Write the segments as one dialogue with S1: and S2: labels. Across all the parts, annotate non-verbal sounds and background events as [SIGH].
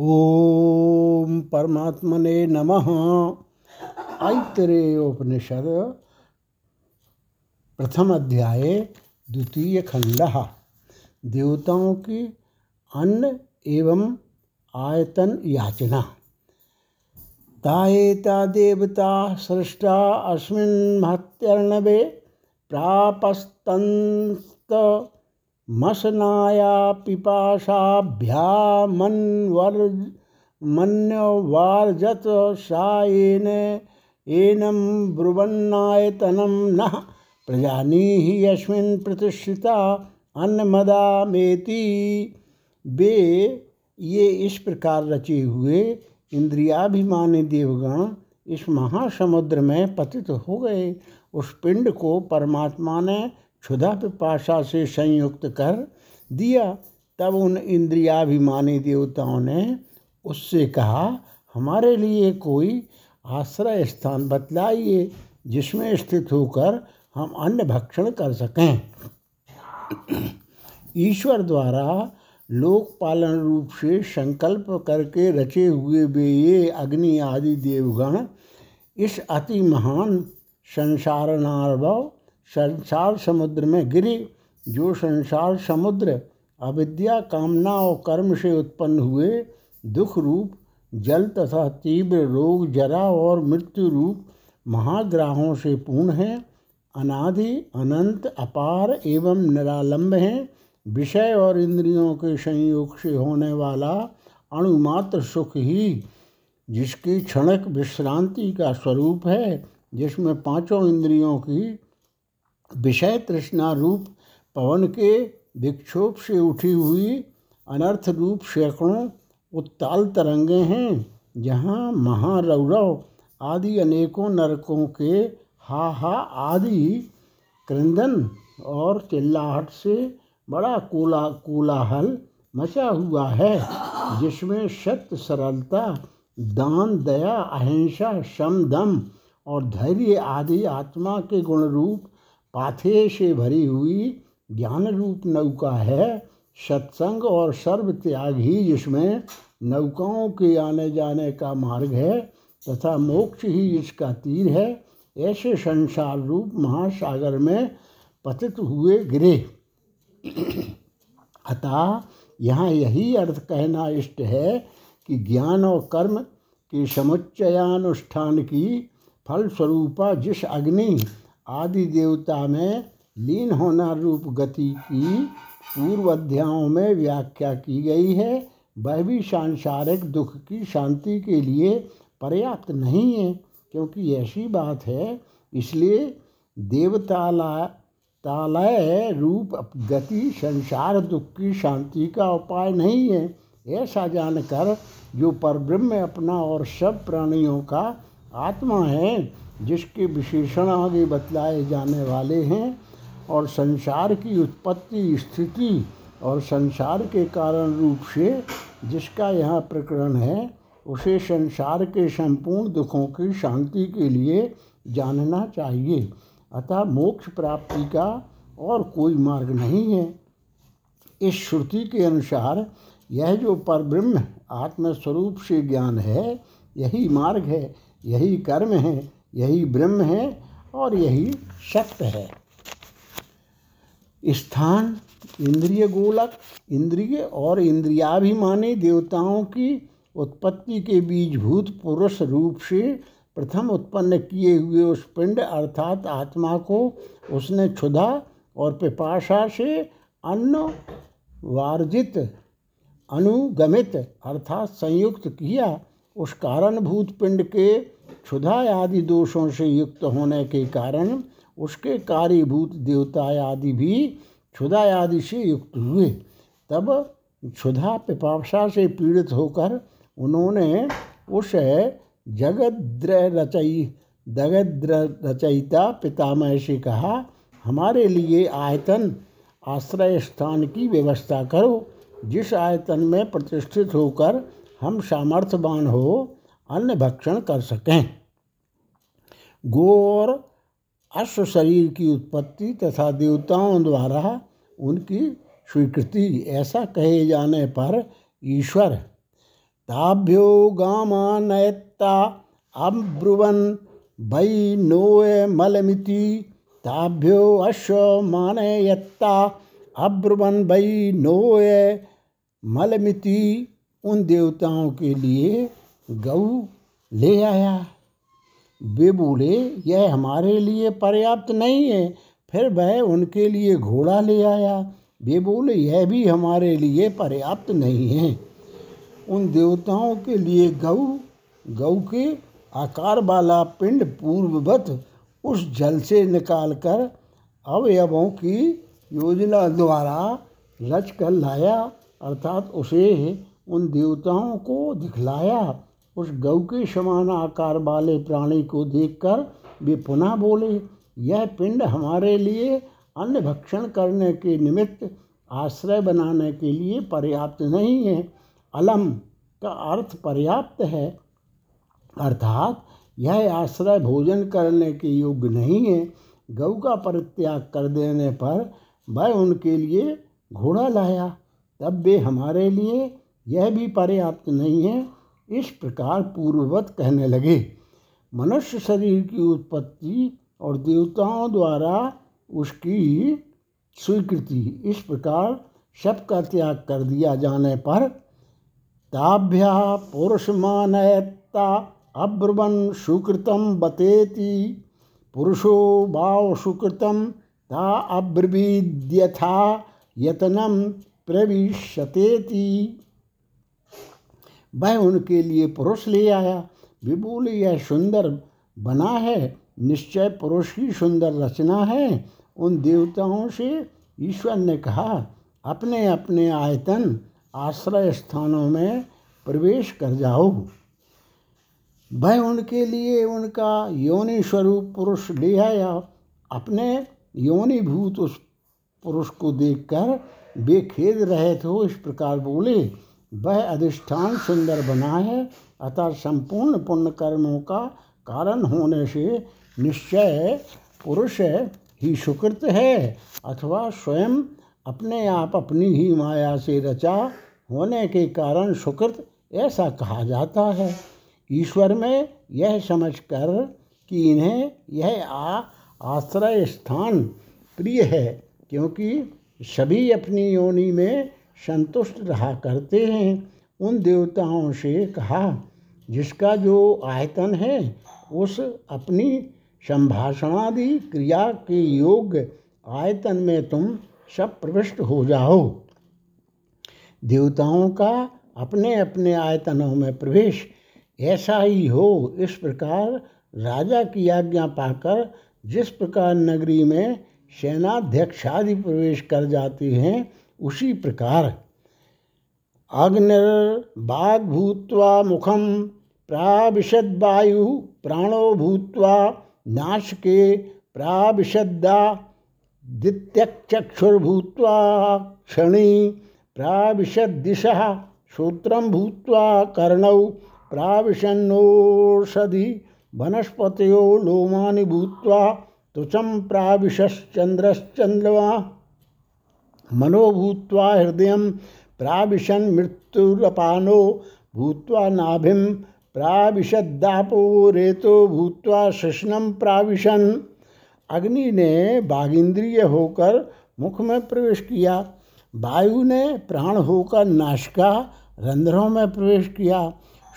S1: ओम परमात्मने नमः। ऐतरेयोपनिषद प्रथम अध्याय, द्वितीय खंड। देवताओं की अन्न एवं आयतन याचना। ताएता देवता सृष्टा अस्मिन् महत्यर्णवे प्रापस्तंत मसनाया पिपाशाभ्यामन्वर् सायेन एनं ब्रुवन्नायतनं नः प्रजानीहि यस्मिन् प्रतिष्ठिता अन्न अन्नमदामेति वे ये इस प्रकार रचे हुए इंद्रियाभिमानी देवगण इस महासमुद्र में पतित हो गए। उस पिंड को परमात्मा ने क्षुधा पिपाशा से संयुक्त कर दिया। तब उन इंद्रियाभिमानी देवताओं ने उससे कहा, हमारे लिए कोई आश्रय स्थान बतलाइए, जिसमें स्थित होकर हम अन्न भक्षण कर सकें। ईश्वर द्वारा लोकपालन रूप से संकल्प करके रचे हुए वे ये अग्नि आदि देवगण, इस अति महान संसार नार्भव संसार समुद्र में गिरी, जो संसार समुद्र अविद्या कामना और कर्म से उत्पन्न हुए, दुख रूप, जल तथा तीव्र रोग, जरा और मृत्यु रूप महाग्राहों से पूर्ण हैं, अनादि, अनंत, अपार एवं निरालंब हैं, विषय और इंद्रियों के संयोग से होने वाला अणुमात्र सुख ही, जिसकी क्षणक विश्रांति का स्वरूप है, जिसमें पाँचों इंद्रियों की विषय तृष्णा रूप पवन के विक्षोभ से उठी हुई अनर्थ रूप सैकड़ों उत्ताल तरंगे हैं, जहाँ महारौरव आदि अनेकों नरकों के हा हा आदि क्रंदन और चिल्लाहट से बड़ा कोला, कोलाहल मचा हुआ है, जिसमें सत्य, सरलता, दान, दया, अहिंसा शम दम और धैर्य आदि आत्मा के गुण रूप पाथे से भरी हुई ज्ञान रूप नौका है। सत्संग और सर्व त्याग ही जिसमें नौकाओं के आने जाने का मार्ग है तथा मोक्ष ही इसका तीर है, ऐसे संसार रूप महासागर में पतित हुए गिरे [CLEARS THROAT] अतः यहाँ यही अर्थ कहना इष्ट है कि ज्ञान और कर्म के समुच्चयानुष्ठान की फलस्वरूपा जिस अग्नि आदि देवता में लीन होना रूप गति की पूर्व अध्यायों में व्याख्या की गई है। वह भी सांसारिक दुख की शांति के लिए पर्याप्त नहीं है, क्योंकि ऐसी बात है। इसलिए देवताला तालय रूप गति, संसार दुख की शांति का उपाय नहीं है। ऐसा जानकर जो परब्रह्म अपना और सब प्राणियों का आत्मा है जिसके विशेषण आगे बतलाए जाने वाले हैं और संसार की उत्पत्ति स्थिति और संसार के कारण रूप से जिसका यह प्रकरण है, उसे संसार के संपूर्ण दुखों की शांति के लिए जानना चाहिए। अतः मोक्ष प्राप्ति का और कोई मार्ग नहीं है। इस श्रुति के अनुसार यह जो परब्रह्म आत्मस्वरूप से ज्ञान है, यही मार्ग है, यही कर्म है यही ब्रह्म है और यही सत्य है। स्थान, इंद्रिय गोलक, इंद्रिय और इंद्रियाभिमानी देवताओं की उत्पत्ति के बीजभूत पुरुष रूप से प्रथम उत्पन्न किए हुए उस पिंड अर्थात आत्मा को उसने क्षुधा और पिपाशा से अन्न वार्जित अनुगमित अर्थात संयुक्त किया। उस कारणभूत पिंड के क्षुधा आदि दोषों से युक्त होने के कारण उसके कार्यभूत देवता आदि भी क्षुधा आदि से युक्त हुए। तब क्षुधा पिपाशा से पीड़ित होकर उन्होंने उस जगद्र रचयी जगद्र रचयिता पितामह से कहा, हमारे लिए आयतन आश्रय स्थान की व्यवस्था करो। जिस आयतन में प्रतिष्ठित होकर हम सामर्थ्यवान हो अन्न भक्षण कर सकें। गो और अश्व शरीर की उत्पत्ति तथा देवताओं द्वारा उनकी स्वीकृति, ऐसा कहे जाने पर ईश्वर, ताभ्यो गामानयत्ता अब्रुवन वै नोय मलमिति, ताभ्यो अश्व मानयत्ता अब्रुवन वै नोय मलमिति, उन देवताओं के लिए गऊ ले आया। वे बोले, यह हमारे लिए पर्याप्त नहीं है, फिर वह उनके लिए घोड़ा ले आया। वे बोले, यह भी हमारे लिए पर्याप्त नहीं है। उन देवताओं के लिए गऊ गऊ के आकार वाला पिंड पूर्ववत उस जल से निकालकर अवयवों की योजना द्वारा रच कर लाया, अर्थात उसे उन देवताओं को दिखलाया। उस गौ के समान आकार वाले प्राणी को देखकर वे पुनः बोले, यह पिंड हमारे लिए अन्न भक्षण करने के निमित्त आश्रय बनाने के लिए पर्याप्त नहीं है। अलम का अर्थ पर्याप्त है। अर्थात यह आश्रय भोजन करने के योग्य नहीं है। गौ का परित्याग कर देने पर वह उनके लिए घोड़ा लाया। तब वे हमारे लिए यह भी पर्याप्त नहीं है। इस प्रकार पूर्ववत कहने लगे, मनुष्य शरीर की उत्पत्ति और देवताओं द्वारा उसकी स्वीकृति। इस प्रकार शब का त्याग कर दिया जाने पर, ताभ्या पुरुषमानयता अब्रुवन सुकृतम बतेति, पुरुषो भाव सुकृतम ता अब्रवीद्यथा यतनम प्रविशतेति। वह उनके लिए पुरुष ले आया। विपुल, यह सुंदर बना है। निश्चय पुरुष की सुंदर रचना है। उन देवताओं से ईश्वर ने कहा, अपने अपने आयतन आश्रय स्थानों में प्रवेश कर जाओ। वह उनके लिए उनका योनि स्वरूप पुरुष ले आया। अपने योनि भूत उस पुरुष को देखकर वे खेद रहे थे। इस प्रकार बोले वह अधिष्ठान सुंदर बना है, अतः संपूर्ण पुण्य कर्मों का कारण होने से निश्चय पुरुष ही सुकृत है, अथवा स्वयं अपने आप अपनी ही माया से रचा होने के कारण सुकृत ऐसा कहा जाता है। ईश्वर में यह समझकर कि इन्हें यह आ, आश्रय स्थान प्रिय है, क्योंकि सभी अपनी योनि में संतुष्ट रहा करते हैं। उन देवताओं से कहा, जिसका जो आयतन है, उस अपनी संभाषणादि क्रिया के योग्य आयतन में तुम सब प्रविष्ट हो जाओ। देवताओं का अपने अपने आयतनों में प्रवेश ऐसा ही हो। इस प्रकार राजा की आज्ञा पाकर जिस प्रकार नगरी में सेनाध्यक्षादि प्रवेश कर जाते हैं उसी प्रकार अग्निर्बाग भूत्वा मुखम प्राविशद्वायु प्राणो भूत्वा नाशके प्राविशद्दा दित्यक्षुर्भूत्वा क्षणी प्राविशद्दिशः श्रोत्रं भूत्वा कर्णौ प्राविशन्नोषधि वनस्पतयो लोमानि भूत्वा त्वचं प्राविशश्चन्द्रश्चन्द्रमा मनोभूत्वा हृदय प्राविशन मृत्युरपानो भूत्वा नाभिम प्राविशदापो रेतो भूत्वा शिष्णम प्राविशन। अग्नि ने बागिंद्रिय होकर मुख में प्रवेश किया, वायु ने प्राण होकर नाशिका रंध्रों में प्रवेश किया,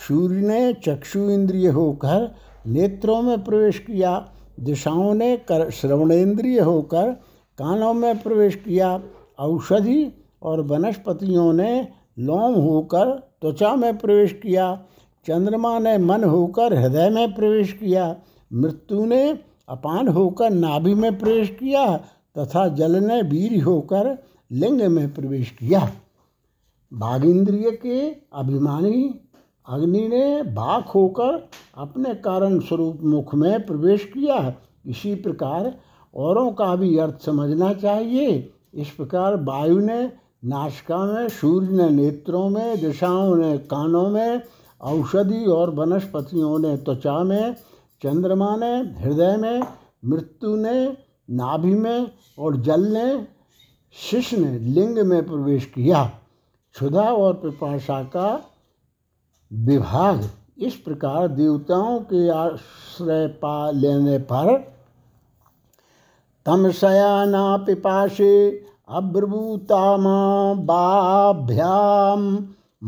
S1: सूर्य ने चक्षु इंद्रिय होकर नेत्रों में प्रवेश किया, दिशाओं ने कर श्रवणेन्द्रिय होकर कानों में प्रवेश किया। औषधि और वनस्पतियों ने लोम होकर त्वचा में प्रवेश किया। चंद्रमा ने मन होकर हृदय में प्रवेश किया। मृत्यु ने अपान होकर नाभि में प्रवेश किया तथा जल ने वीर होकर लिंग में प्रवेश किया। बाघ इंद्रिय के अभिमानी अग्नि ने बाघ होकर अपने कारण स्वरूप मुख में प्रवेश किया। इसी प्रकार औरों का भी अर्थ समझना चाहिए। इस प्रकार वायु ने, नाशिका में, सूर्य ने नेत्रों में, दिशाओं ने कानों में, औषधि और वनस्पतियों ने त्वचा में, चंद्रमा ने, हृदय में, मृत्यु ने, नाभि में और जल ने शिष्य ने, लिंग में प्रवेश किया। क्षुधा और पिपाशा का विभाग। इस प्रकार देवताओं के आश्रय पा लेने पर तमसयाना पिपाशे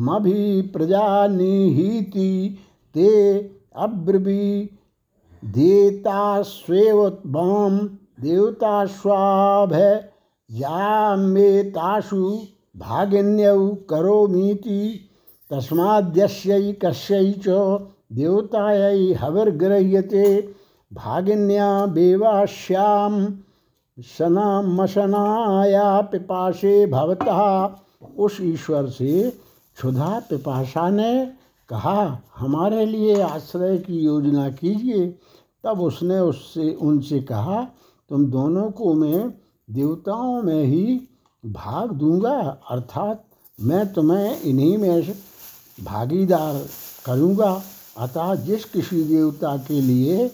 S1: मभि प्रजा निहिति ते अब्रवी देतास्वेवत्वाम देवतास्वाभय यामेतासु भागिन्यौ करोमीति तस्माद्यस्यै कस्यै च देवतायै हविर्गृह्यते भागिन्या बेवाश्याम सनामसनाया पिपाशे भवता। उस ईश्वर से क्षुधा पिपाशा ने कहा, हमारे लिए आश्रय की योजना कीजिए। तब उसने उससे, उनसे कहा, तुम दोनों को मैं देवताओं में ही भाग दूँगा, अर्थात मैं तुम्हें इन्हीं में भागीदार करूँगा। अतः जिस किसी देवता के लिए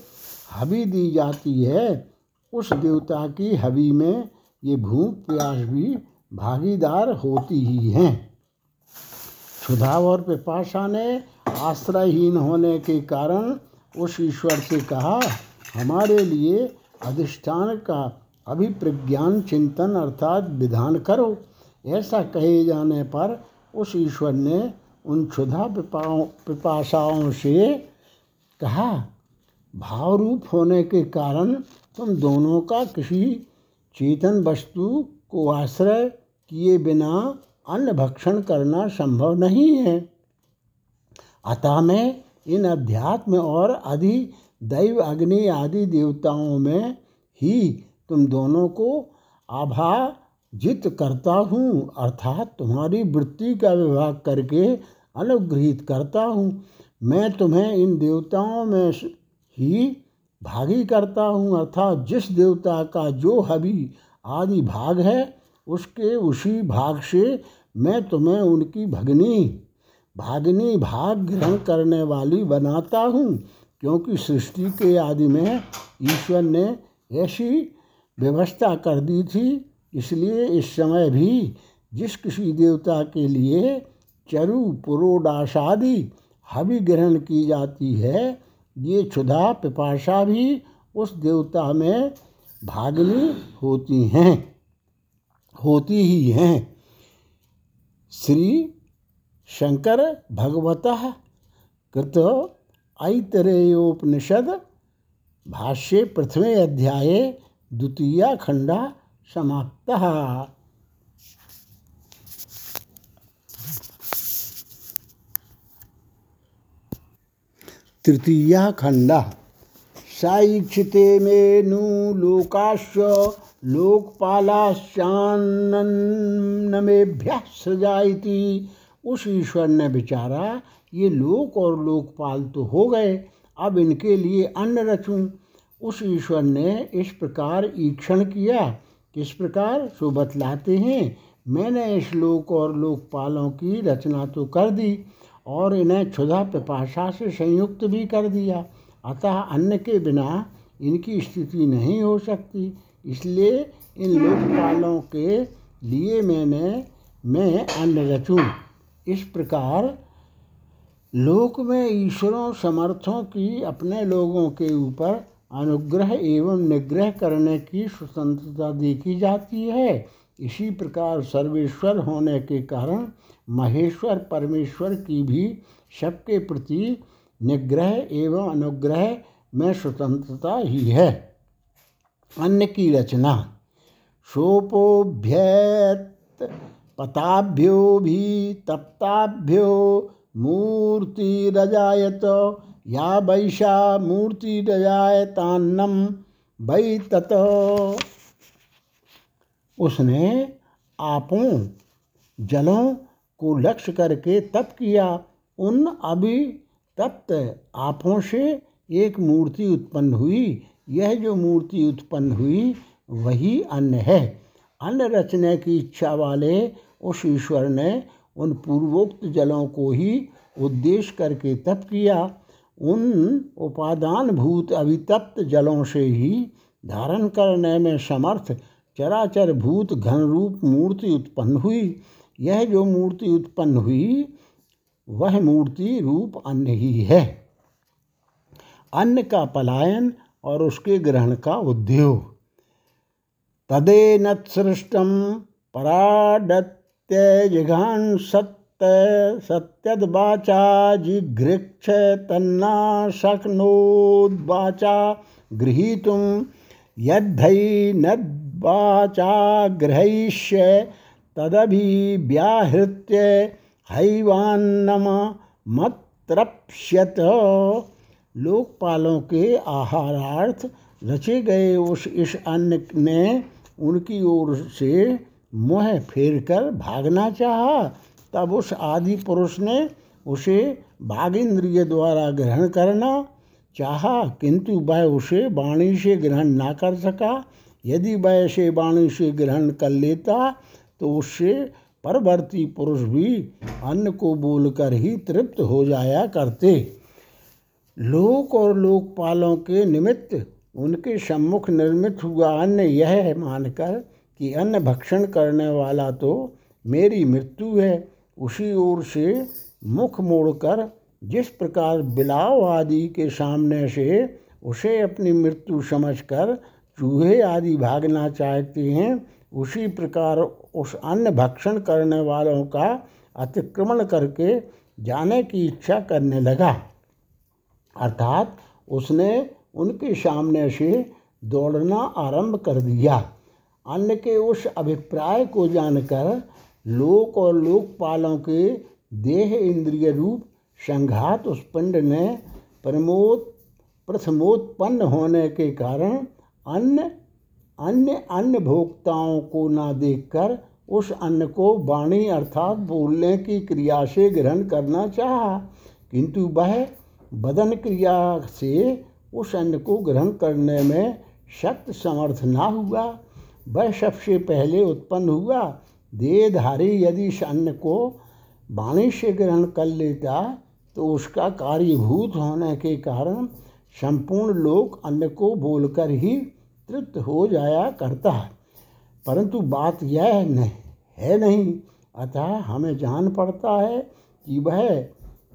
S1: हबी दी जाती है उस देवता की हबी में ये भूख प्यास भी भागीदार होती ही हैं। क्षुधा और पिपाशा ने आश्रयहीन होने के कारण उस ईश्वर से कहा, हमारे लिए अधिष्ठान का अभिप्रज्ञान चिंतन अर्थात विधान करो। ऐसा कहे जाने पर उस ईश्वर ने उन क्षुधा पिपाओं, पिपाशाओं से कहा, भावरूप होने के कारण तुम दोनों का किसी चेतन वस्तु को आश्रय किए बिना अन्न भक्षण करना संभव नहीं है। अतः मैं इन अध्यात्म और आदि दैव अग्नि आदि देवताओं में ही तुम दोनों को आभाजित करता हूँ, अर्थात तुम्हारी वृत्ति का विभाग करके अनुग्रहित करता हूँ। मैं तुम्हें इन देवताओं में ही भागी करता हूँ, अर्थात जिस देवता का जो हबी आदि भाग है, उसके उसी भाग से मैं तुम्हें उनकी भगनी, भागनी भाग ग्रहण करने वाली बनाता हूँ, क्योंकि सृष्टि के आदि में ईश्वर ने ऐसी व्यवस्था कर दी थी, इसलिए इस समय भी जिस किसी देवता के लिए चरु पुरोडाशादि हवि ग्रहण की जाती है ये क्षुधा पिपाशा भी उस देवता में भागनी होती हैं, होती ही हैं। श्री शंकर भगवत कृत ऐतरेयोपनिषद, भाष्ये प्रथमे अध्याये द्वितीया खंडा समाप्त। तृतीया खंड साईक्षिते मेनु लोकाश्व लोकपालाश्चान्नमेभ्य सजाइती उस ईश्वर ने विचारा ये लोक और लोकपाल तो हो गए, अब इनके लिए अन्न रचूं। उस ईश्वर ने इस प्रकार ईक्षण किया। किस प्रकार? सो बतलाते हैं, मैंने इस लोक और लोकपालों की रचना तो कर दी। और इन्हें क्षुधा पिपाशा से संयुक्त भी कर दिया। अतः अन्न के बिना इनकी स्थिति नहीं हो सकती। इसलिए इन लोकपालों के लिए मैंने, मैं अन्न रचूं। इस प्रकार लोक में ईश्वरों, समर्थों की अपने लोगों के ऊपर अनुग्रह एवं निग्रह करने की स्वतंत्रता देखी जाती है। इसी प्रकार सर्वेश्वर होने के कारण महेश्वर परमेश्वर की भी सबके प्रति निग्रह एवं अनुग्रह में स्वतंत्रता ही है। अन्न की रचना, सोपोभ्यत पताभ्यो भी तप्ताभ्यो मूर्ति रजायत या वैशा मूर्ति रजायतान्नम वै तत। उसने आपों जलों को लक्ष्य करके तप किया। उन अभी तप्त आपों से एक मूर्ति उत्पन्न हुई। यह जो मूर्ति उत्पन्न हुई, वही अन्न है। अन्न रचने की इच्छा वाले उस ईश्वर ने उन पूर्वोक्त जलों को ही उद्देश्य करके तप किया। उन उपादान भूत अभितप्त जलों से ही धारण करने में समर्थ चराचर भूत घन रूप मूर्ति उत्पन्न हुई। यह जो मूर्ति उत्पन्न हुई, वह मूर्ति रूप अन्न ही है। अन्न का पलायन और उसके ग्रहण का उद्योग। तदेनत्सृष्टम पराडत्य जिघान सत्य सत्यदवाचा जिघृक्ष तन्ना शक्नोद्वाचा गृहीतुम ग्रहैष्य तदभिव्याहृत्य हैवान्नम मत्रप्स्यत लोकपालों के आहारार्थ रचे गए उस इस अन्न ने उनकी ओर से मुँह फेर कर भागना चाहा। तब उस आदि पुरुष ने उसे भाग इंद्रिय द्वारा ग्रहण करना चाहा, किंतु वह उसे वाणी से ग्रहण ना कर सका। यदि वह से वाणी से ग्रहण कर लेता तो उससे परवर्ती पुरुष भी अन्न को बोलकर ही तृप्त हो जाया करते। लोक और लोकपालों के निमित्त उनके सम्मुख निर्मित हुआ अन्न यह मानकर कि अन्न भक्षण करने वाला तो मेरी मृत्यु है। उसी ओर से मुख मोड़कर जिस प्रकार बिलाव आदि के सामने से उसे अपनी मृत्यु समझकर चूहे आदि भागना चाहते हैं, उसी प्रकार उस अन्न भक्षण करने वालों का अतिक्रमण करके जाने की इच्छा करने लगा। अर्थात उसने उनके सामने से दौड़ना आरंभ कर दिया। अन्य के उस अभिप्राय को जानकर लोक और लोकपालों के देह इंद्रिय रूप संघात उस पिंड ने प्रमोद, प्रथमोत्पन्न होने के कारण अन्य अन्य अन्य भोक्ताओं को ना देखकर उस अन्न को वाणी अर्थात बोलने की क्रिया से ग्रहण करना चाहा। किंतु वह बदन क्रिया से उस अन्न को ग्रहण करने में शक्त समर्थ ना हुआ। वह सबसे पहले उत्पन्न हुआ। देहधारी यदि इस अन्न को वाणी से ग्रहण कर लेता तो उसका कार्यभूत होने के कारण संपूर्ण लोक अन्न को बोलकर ही तृप्त हो जाया करता है। परंतु बात यह नहीं है नहीं। अतः हमें जान पड़ता है कि वह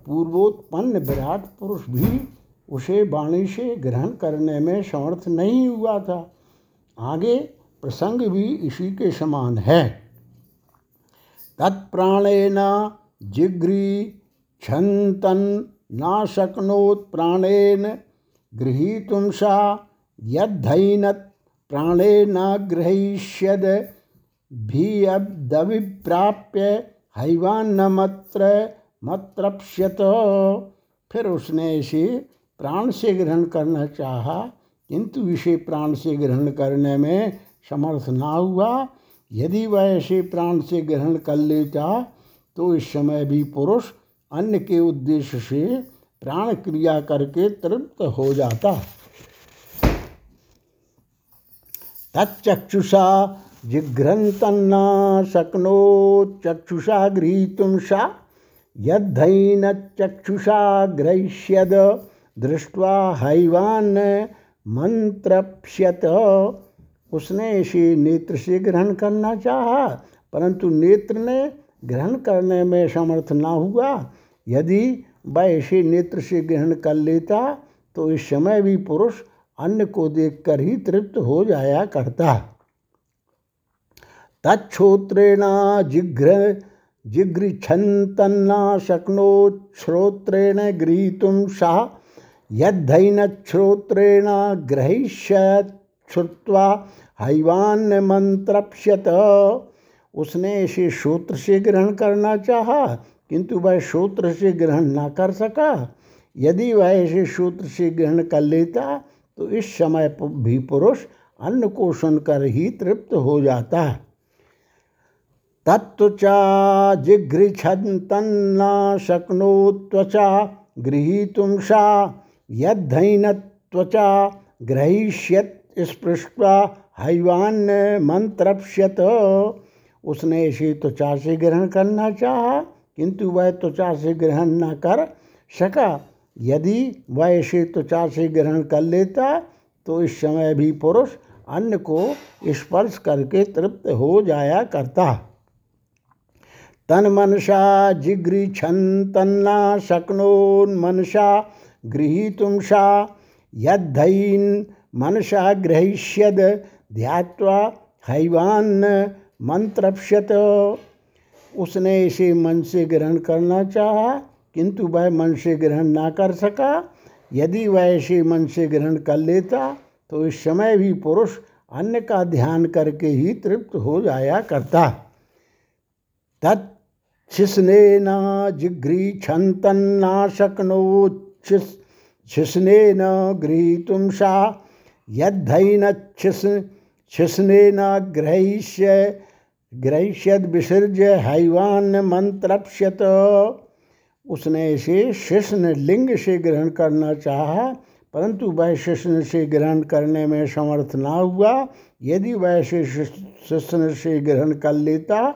S1: पूर्वोत्पन्न विराट पुरुष भी उसे वाणी से ग्रहण करने में समर्थ नहीं हुआ था। आगे प्रसंग भी इसी के समान है। तत्प्राणेन जिग्री छंतन ना शक्नोत प्राणेन सा यद्धैनत प्राणेन ग्रहीष्यद भी अब्दविप्राप्य हैवान्नमत्र मत्रप्स्यत। फिर उसने इसे प्राण से ग्रहण करना चाहा, किंतु इसे प्राण से ग्रहण करने में समर्थ ना हुआ। यदि वह ऐसे प्राण से ग्रहण कर लेता तो इस समय भी पुरुष अन्य के उद्देश्य से प्राण क्रिया करके तृप्त हो जाता। तच्चक्षुषा शक्नो चक्षुषा गृहीतुम सा यद्धन चक्षुषा ग्रहिष्यद दृष्टवा हैवान मंत्रप्यत उसने इसे नेत्र से ग्रहण करना चाहा, परंतु नेत्र ने ग्रहण करने में समर्थ ना हुआ। यदि वह इसे नेत्र से ग्रहण कर लेता तो इस समय भी पुरुष अन्न को देखकर ही तृप्त हो जाया करता। तत्ोत्रेण जिघ्र जिगृछन्तन्ना शक्नोच्छ्रोत्रेण गृहीतुं सः। यद्धैनच्छ्रोत्रेण ग्रहिष्यत् श्रुत्वा हैवान मंत्रप्यत उसने इसे श्रोत्र से ग्रहण करना चाहा, किंतु वह श्रोत्र से ग्रहण ना कर सका। यदि वह इसे श्रोत्र से ग्रहण कर लेता तो इस समय भी पुरुष अन्न को सुनकर ही तृप्त हो जाता है। तत्त्वचा जिघ्रिछन्तन्ना शक्नोत्वचा गृहीतुं सा यद्धैनत्वचा ग्रहीष्यत् स्पृष्ट्वा हैवान्य मंत्रप्यत उसने इसे त्वचा से ग्रहण करना चाहा, किंतु वह त्वचा से ग्रहण न कर सका। यदि वह इसे त्वचा से ग्रहण कर लेता तो इस समय भी पुरुष अन्न को स्पर्श करके तृप्त हो जाया करता। तन मनसा जिगृछन तन्ना शक्नोन्मनसा गृहीतुं सा यद्धैन मनसा ग्रहिष्यद ध्यात्वा हैवान मंत्रप्यत उसने इसे मन से ग्रहण करना चाहा किंतु वह मन से ग्रहण ना कर सका। यदि वह इसे मन से ग्रहण कर लेता तो इस समय भी पुरुष अन्न का ध्यान करके ही तृप्त हो जाया करता। तत्ने न जिघ्री छंतना शक्नो छिस्ने न गृहीतुम सा। यद्धन छिस्ने न ग्रहिष्य ग्रहिष्यद विसर्ज्य हैवान मंत्रप्यत उसने इसे शिष्ण लिंग से ग्रहण करना चाहा, परंतु वह शिष्ण से ग्रहण करने में समर्थ ना हुआ। यदि वह शिष्ण से ग्रहण कर लेता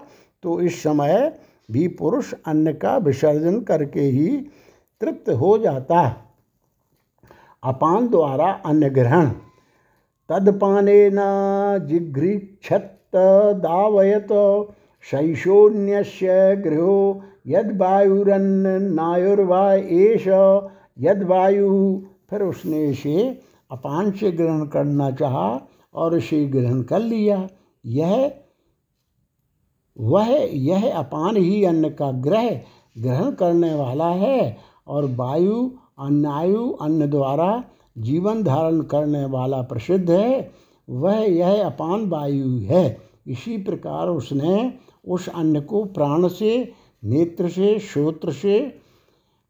S1: तो इस समय भी पुरुष अन्न का विसर्जन करके ही तृप्त हो जाता। अपान द्वारा अन्न ग्रहण। तदपाने न जिघ्रीक्षत दावयत शैशोन्य गृहो यदवायुरन्नायुर्वा एष, यदवायु। फिर उसने इसे अपान से ग्रहण करना चाहा और इसे ग्रहण कर लिया। यह, वह, यह अपान ही अन्न का ग्रह ग्रहण करने वाला है और वायु, अन्नायु, अन्न द्वारा जीवन धारण करने वाला प्रसिद्ध है। वह, यह अपान वायु है। इसी प्रकार उसने उस अन्न को प्राण से नेत्र से श्रोत्र से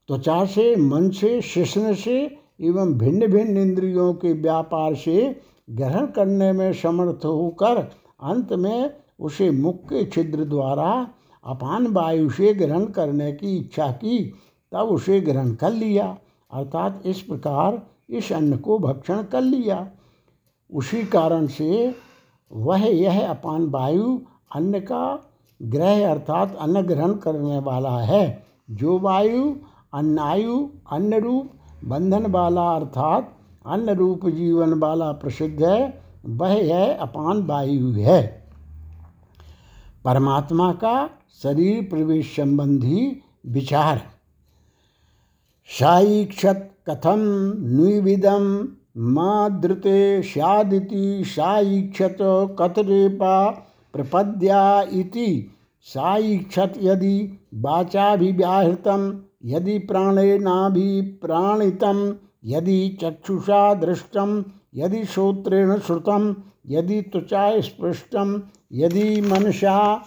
S1: त्वचा से मन से शिष्ण से एवं भिन्न भिन्न इंद्रियों के व्यापार से ग्रहण करने में समर्थ होकर अंत में उसे मुख्य छिद्र द्वारा अपान वायु से ग्रहण करने की इच्छा की, तब उसे ग्रहण कर लिया। अर्थात इस प्रकार इस अन्न को भक्षण कर लिया। उसी कारण से वह यह अपान वायु अन्न का ग्रह अर्थात अन्न ग्रहण करने वाला है। जो वायु, अन्नायु अन्न रूप बंधन वाला अर्थात अन्न रूप जीवन वाला प्रसिद्ध है, वह है अपान वायु है। परमात्मा का शरीर प्रवेश संबंधी विचार। साईक्षत कथम नुविदम माँ धृते स्यादिति साईक्षत कतरेपा प्रपद्या इति। साईक्षत यदि वाचाभिव्याहृतम यदि प्राणेना प्राणेनाभिप्राणितं, यदि चक्षुषा दृष्टं, यदि श्रोत्रेण श्रुतं, यदि त्वचा स्पृष्टं, यदि मनसा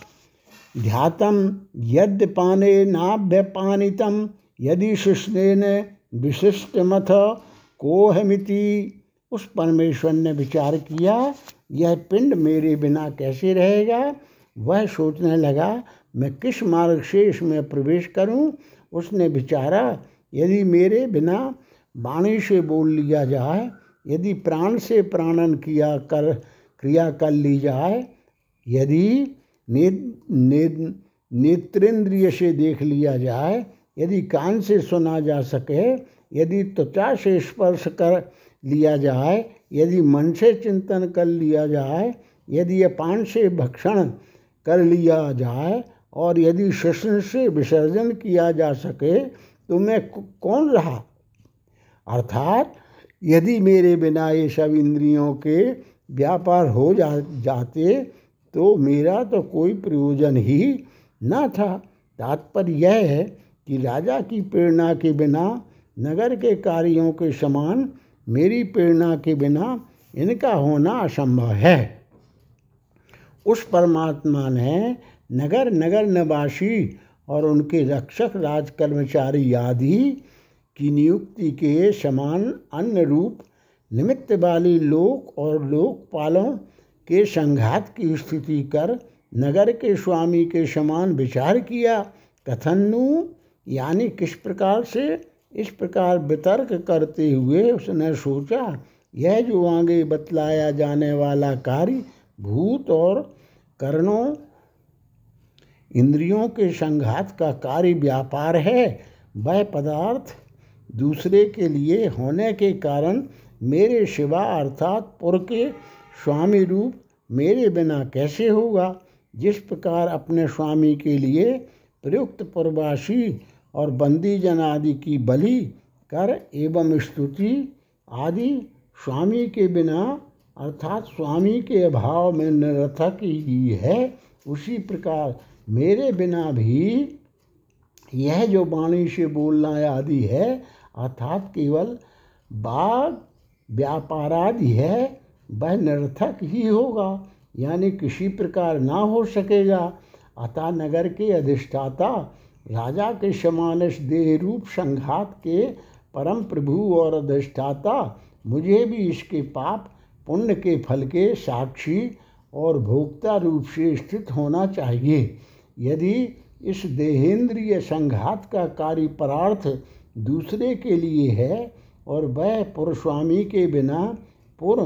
S1: ध्यातं यद्यपानेनाभ्यपानितं यदि शिष्णेन विशिष्टमथ कोहमिति उस परमेश्वर ने विचार किया यह पिंड मेरे बिना कैसे रहेगा? वह सोचने लगा मैं किस मार्ग से इसमें प्रवेश करूँ? उसने विचारा यदि मेरे बिना वाणी से बोल लिया जाए यदि प्राण से प्राणन किया कर क्रिया कर ली जाए यदि ने, ने, नेत्रेंद्रिय से देख लिया जाए यदि कान से सुना जा सके यदि त्वचा से स्पर्श कर लिया जाए, यदि मन से चिंतन कर लिया जाए, यदि अपान से भक्षण कर लिया जाए, और यदि श्वसन से विसर्जन किया जा सके तो मैं कौन रहा? अर्थात, यदि मेरे बिना ये सब इंद्रियों के व्यापार हो जा, जाते तो मेरा तो कोई प्रयोजन ही न था। तात्पर्य यह है कि राजा की प्रेरणा के बिना नगर के कार्यों के समान मेरी प्रेरणा के बिना इनका होना असंभव है। उस परमात्मा ने नगर नगर निवासी और उनके रक्षक राज कर्मचारी आदि की नियुक्ति के समान अन्य रूप, निमित्त वाली लोक और लोकपालों के संघात की स्थिति कर नगर के स्वामी के समान विचार किया। कथनु यानी किस प्रकार से इस प्रकार वितर्क करते हुए उसने सोचा, यह जो आगे बतलाया जाने वाला कार्य भूत और कर्णों, इंद्रियों के संघात का कार्य व्यापार है, वह पदार्थ दूसरे के लिए होने के कारण मेरे शिवा अर्थात पुर के स्वामी रूप मेरे बिना कैसे होगा? जिस प्रकार अपने स्वामी के लिए प्रयुक्त प्रवासी और बंदी जन आदि की बलि कर एवं स्तुति आदि स्वामी के बिना, अर्थात स्वामी के अभाव में निरर्थक ही है। उसी प्रकार मेरे बिना भी यह जो वाणी से बोलना आदि है, अर्थात केवल बाघ व्यापारादि है, वह निरर्थक ही होगा। यानी किसी प्रकार ना हो सकेगा। अतः नगर के अधिष्ठाता राजा के समान इस देह रूप संघात के परम प्रभु और अधिष्ठाता, मुझे भी इसके पाप, पुण्य के फल के साक्षी और भोक्ता रूप से स्थित होना चाहिए। यदि इस देहेंद्रिय संघात का कार्य परार्थ दूसरे के लिए है और वह पुरस्वामी के बिना पुर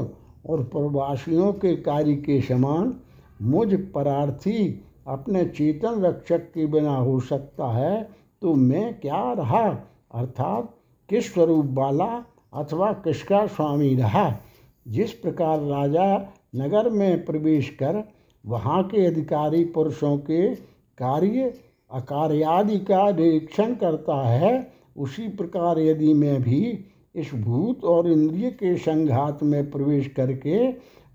S1: और प्रवासियों के कार्य के समान मुझ परार्थी अपने चेतन रक्षक के बिना हो सकता है तो मैं क्या रहा? अर्थात किस स्वरूप वाला अथवा किसका स्वामी रहा? जिस प्रकार राजा नगर में प्रवेश कर वहाँ के अधिकारी पुरुषों के कार्य, अकार्यादि का निरीक्षण करता है, उसी प्रकार यदि मैं भी इस भूत और इंद्रिय के संघात में प्रवेश करके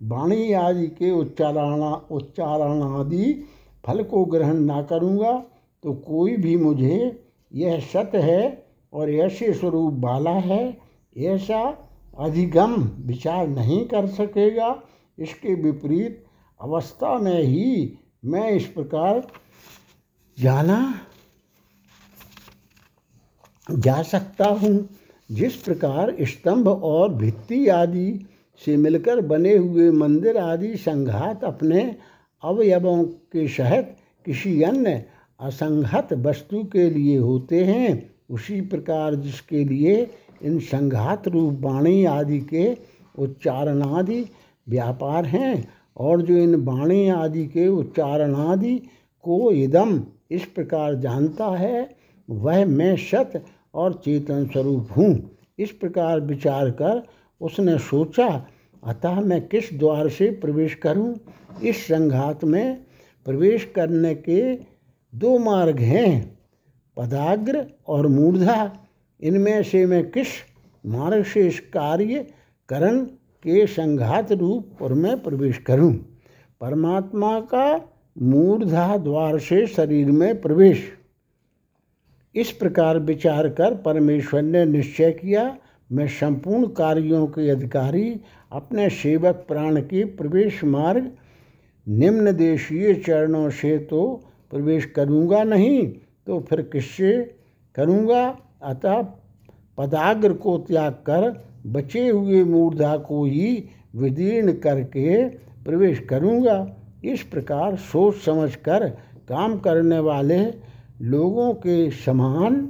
S1: वाणी आदि के उच्चारण उच्चारण आदि फल को ग्रहण ना करूँगा तो कोई भी मुझे यह सत्य है और ऐसे स्वरूप वाला है, ऐसा अधिगम विचार नहीं कर सकेगा। इसके विपरीत अवस्था में ही मैं इस प्रकार जाना, जा सकता हूँ। जिस प्रकार स्तंभ और भित्ति आदि से मिलकर बने हुए मंदिर आदि संघात अपने अवयवों के सहित किसी अन्य असंगत वस्तु के लिए होते हैं। उसी प्रकार जिसके लिए इन संघात रूप वाणी आदि के उच्चारण आदि व्यापार हैं और जो इन वाणी आदि के उच्चारण आदि को इदम इस प्रकार जानता है, वह मैं सत और चेतन स्वरूप हूँ। इस प्रकार विचार कर उसने सोचा अतः मैं किस द्वार से प्रवेश करूँ? इस संघात में प्रवेश करने के दो मार्ग हैं, पदाग्र और मूर्धा इनमें से मैं किस मार्ग से इस कार्य करण के संघात रूप और मैं प्रवेश करूँ? परमात्मा का मूर्धा द्वार से शरीर में प्रवेश इस प्रकार विचार कर परमेश्वर ने निश्चय किया मैं संपूर्ण कार्यों के अधिकारी, अपने सेवक प्राण के प्रवेश मार्ग, निम्न देशीय चरणों से तो प्रवेश करूँगा नहीं तो फिर किससे करूँगा? अतः पदाग्र को त्याग कर, बचे हुए मूर्धा को ही विदीर्ण करके प्रवेश करूँगा। इस प्रकार सोच समझ कर काम करने वाले लोगों के समान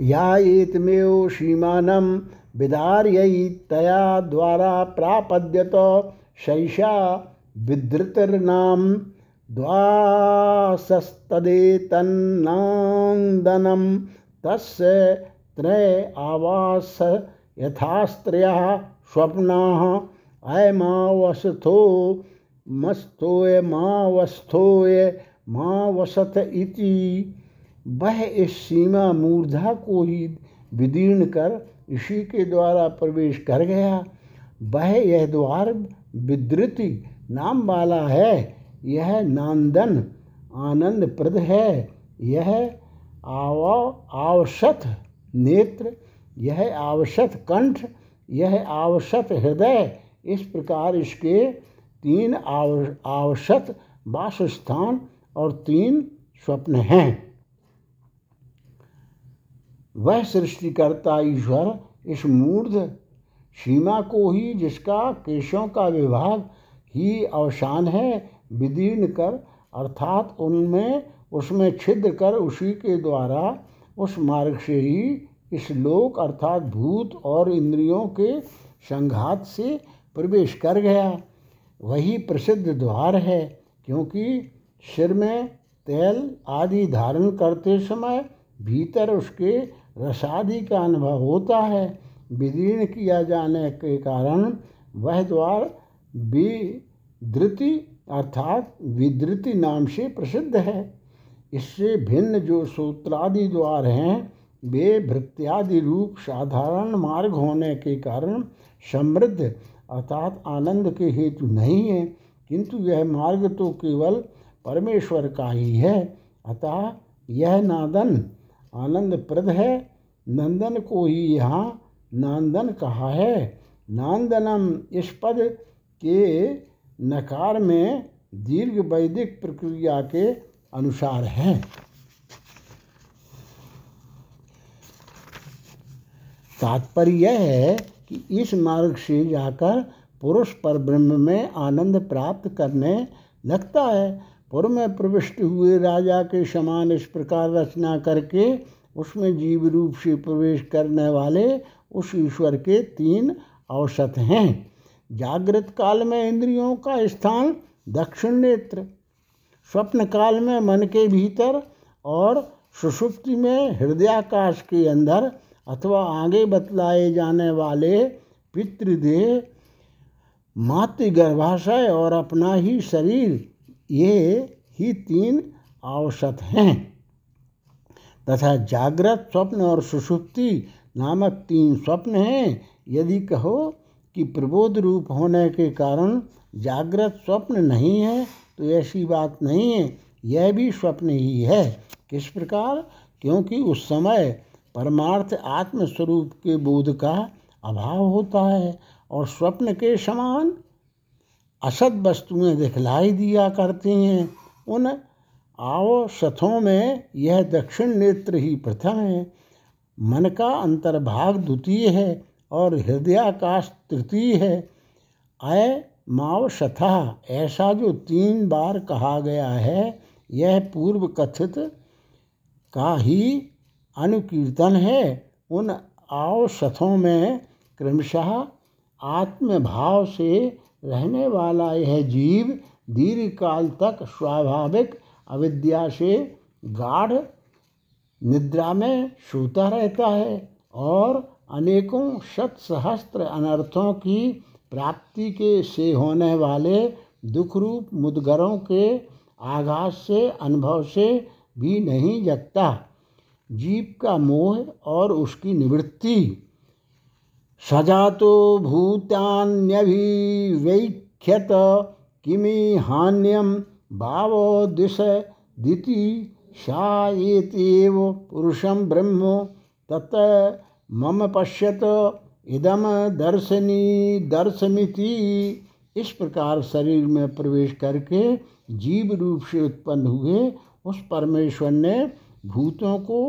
S1: या एतमेव सीमानम विदार्ययी तया द्वारा प्रापद्यत शैषा विधृतिर्नाम द्वासस्तदेतन्नान्दनं तस्य त्रय आवास यथास्त्रयः स्वप्नाः अयमावसथो मस्तोय मावस्थोय मावसत इति वह इस सीमा मूर्धा को ही विदीर्ण कर इसी के द्वारा प्रवेश कर गया। वह यह द्वार विद्रुति नाम वाला है। यह नांदन आनंद प्रद है। यह आवा आवशत नेत्र, यह आवशत कंठ, यह आवशत हृदय। इस प्रकार इसके तीन आव आवशत वासस्थान और तीन स्वप्न हैं। वह सृष्टिकर्ता ईश्वर इस मूर्ध सीमा को ही जिसका केशों का विभाग ही अवसान है, विदीर्ण कर, अर्थात उनमें, उसमें छिद्र कर उसी के द्वारा उस मार्ग से ही इस लोक अर्थात भूत और इंद्रियों के संघात से प्रवेश कर गया। वही प्रसिद्ध द्वार है, क्योंकि सिर में तेल आदि धारण करते समय भीतर उसके रसादि का अनुभव होता है। विदीर्ण किया जाने के कारण वह द्वार विधृति अर्थात विद्रुति नाम से प्रसिद्ध है। इससे भिन्न जो सूत्रादि द्वार हैं, वे भृत्यादि रूप साधारण मार्ग होने के कारण समृद्ध अर्थात आनंद के हेतु नहीं है, किंतु यह मार्ग तो केवल परमेश्वर का ही है। अतः यह नादन आनंद प्रद है, नंदन को ही यहाँ नांदन कहा है। नांदनम इस पद के नकार में दीर्घ वैदिक प्रक्रिया के अनुसार है। तात्पर्य यह है कि इस मार्ग से जाकर पुरुष पर ब्रह्म में आनंद प्राप्त करने लगता है। पूर्व में प्रविष्ट हुए राजा के समान इस प्रकार रचना करके उसमें जीव रूप से प्रवेश करने वाले उस ईश्वर के तीन औसत हैं। जागृत काल में इंद्रियों का स्थान दक्षिण नेत्र, स्वप्न काल में मन के भीतर और सुषुप्ति में हृदयाकाश के अंदर अथवा आगे बतलाए जाने वाले पितृदेह मातृ गर्भाशय और अपना ही शरीर ये ही तीन आवश्यक हैं। तथा जागृत स्वप्न और सुषुप्ति नामक तीन स्वप्न हैं। यदि कहो कि प्रबोध रूप होने के कारण जागृत स्वप्न नहीं है तो ऐसी बात नहीं है। यह भी स्वप्न ही है। किस प्रकार? क्योंकि उस समय परमार्थ आत्मस्वरूप के बोध का अभाव होता है और स्वप्न के समान असत वस्तुएँ दिखलाई दिया करती हैं। उन आवशथों में यह दक्षिण नेत्र ही प्रथम है। मन का अंतर्भाग द्वितीय है और हृदयाकाश तृतीय है। अय मावशथा, ऐसा जो तीन बार कहा गया है, यह पूर्व कथित का ही अनुकीर्तन है। उन आवशथों में क्रमशः आत्मभाव से रहने वाला यह जीव दीर्घ काल तक स्वाभाविक अविद्या से गाढ़ निद्रा में सोता रहता है और अनेकों शत सहस्त्र अनर्थों की प्राप्ति के से होने वाले दुख रूप मुदगरों के आघात से, अनुभव से भी नहीं जगता। जीव का मोह और उसकी निवृत्ति सजातो भूतान्यभिवैख्यत किमी हान्यम भाव दिश दिति पुरुषम ब्रह्म तत मम पश्यत इदम दर्शनी दर्शमिति। इस प्रकार शरीर में प्रवेश करके जीव रूप से उत्पन्न हुए उस परमेश्वर ने भूतों को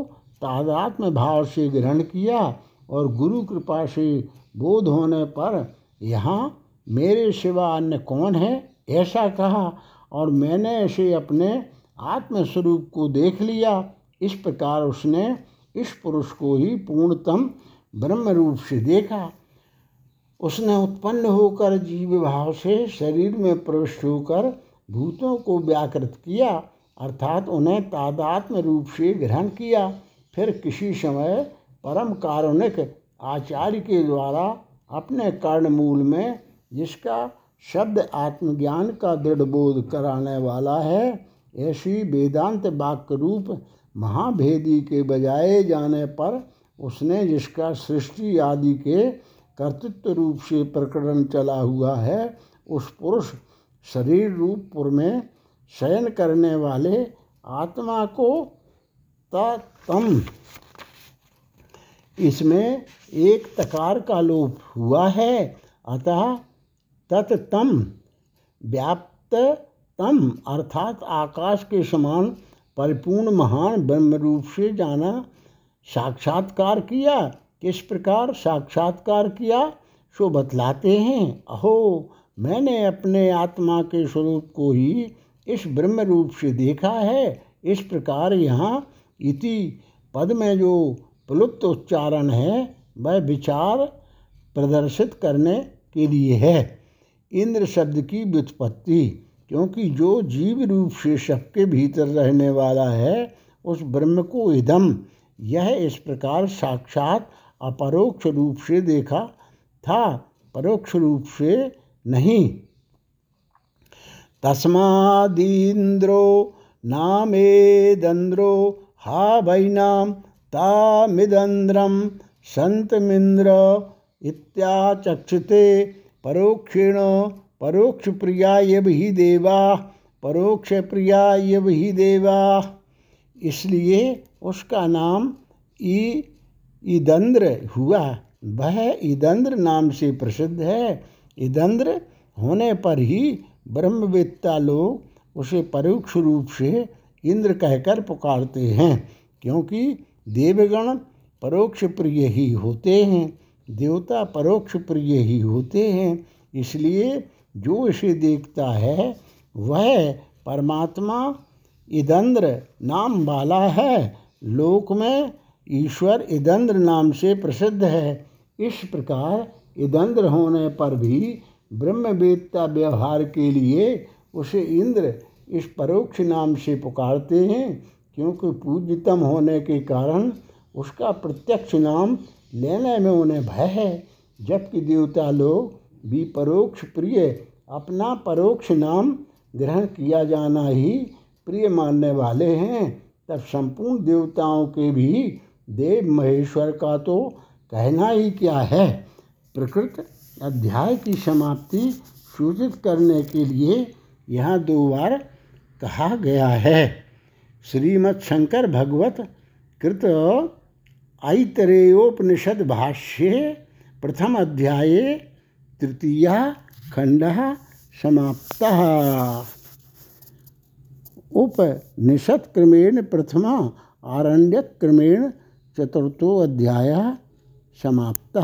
S1: तादात्म भाव से ग्रहण किया। और गुरु कृपा से बोध होने पर यहाँ मेरे सिवा अन्य कौन है? ऐसा कहा और मैंने ऐसे अपने आत्मस्वरूप को देख लिया। इस प्रकार उसने इस पुरुष को ही पूर्णतम ब्रह्म रूप से देखा। उसने उत्पन्न होकर जीव भाव से शरीर में प्रविष्ट होकर भूतों को व्याकृत किया, अर्थात उन्हें तादात्म रूप से ग्रहण किया। फिर किसी समय परम कारुणिक आचार्य के द्वारा अपने कर्णमूल में, जिसका शब्द आत्मज्ञान का दृढ़ बोध कराने वाला है ऐसी वेदांत वाक्य रूप महाभेदी के बजाए जाने पर उसने जिसका सृष्टि आदि के कर्तृत्व रूप से प्रकरण चला हुआ है, उस पुरुष शरीर रूप पुर में शयन करने वाले आत्मा को तम इसमें एक तकार का लोप हुआ है। अतः तत्तम व्याप्त तम, अर्थात आकाश के समान परिपूर्ण महान ब्रह्म रूप से जाना, साक्षात्कार किया। किस प्रकार साक्षात्कार किया? सो बतलाते हैं। अहो, मैंने अपने आत्मा के स्वरूप को ही इस ब्रह्म रूप से देखा है। इस प्रकार यहाँ इति पद में जो प्लुप्त उच्चारण है, वह विचार प्रदर्शित करने के लिए है। इंद्र शब्द की व्युत्पत्ति, क्योंकि जो जीव रूप से सबके भीतर रहने वाला है, उस ब्रह्म को इदम, यह इस प्रकार साक्षात अपरोक्ष रूप से देखा था, परोक्ष रूप से नहीं। तस्मादीन्द्रो नामेदन्द्रो हा वैनाम तामिदन्द्रम संतमिंद्र इत्याचक्षते परोक्षेण परोक्ष प्रियाय भी देवा परोक्ष प्रियाय भी देवा। इसलिए उसका नाम ई, ईदंद्र हुआ। वह ईदंद्र नाम से प्रसिद्ध है। ईदंद्र होने पर ही ब्रह्मवेत्ता लोग उसे परोक्ष रूप से इंद्र कहकर पुकारते हैं, क्योंकि देवगण परोक्ष प्रिय ही होते हैं, देवता परोक्ष प्रिय ही होते हैं, इसलिए जो इसे देखता है, वह परमात्मा इदंद्र नाम वाला है। लोक में ईश्वर इदंद्र नाम से प्रसिद्ध है। इस प्रकार इदंद्र होने पर भी ब्रह्मवेत्ता व्यवहार के लिए उसे इंद्र इस परोक्ष नाम से पुकारते हैं। क्योंकि पूज्यतम होने के कारण उसका प्रत्यक्ष नाम लेने में उन्हें भय है, जबकि देवता लोग भी परोक्ष प्रिय, अपना परोक्ष नाम ग्रहण किया जाना ही प्रिय मानने वाले हैं। तब संपूर्ण देवताओं के भी देव महेश्वर का तो कहना ही क्या है? प्रकृत अध्याय की समाप्ति सूचित करने के लिए यहाँ दो बार कहा गया है। श्रीमद् शंकर भगवत कृत ऐतरेयोपनिषद भाष्ये प्रथम अध्याये तृतीया खंड समाप्त। उपनिषद क्रमेण प्रथमा आरण्यक क्रमेण चतुर्थो अध्याय समाप्त।